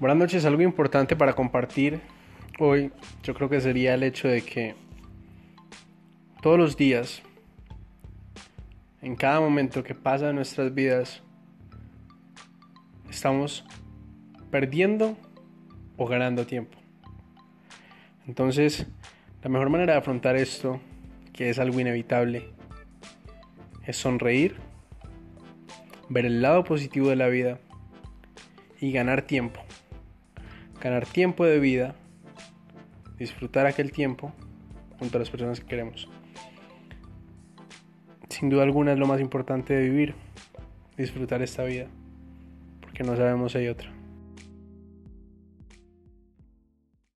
Buenas noches, algo importante para compartir hoy yo creo que sería el hecho de que todos los días, en cada momento que pasa en nuestras vidas, estamos perdiendo o ganando tiempo. Entonces, la mejor manera de afrontar esto, que es algo inevitable, es sonreír, ver el lado positivo de la vida y ganar tiempo ganar tiempo de vida, disfrutar aquel tiempo junto a las personas que queremos. Sin duda alguna es lo más importante de vivir, disfrutar esta vida, porque no sabemos si hay otra.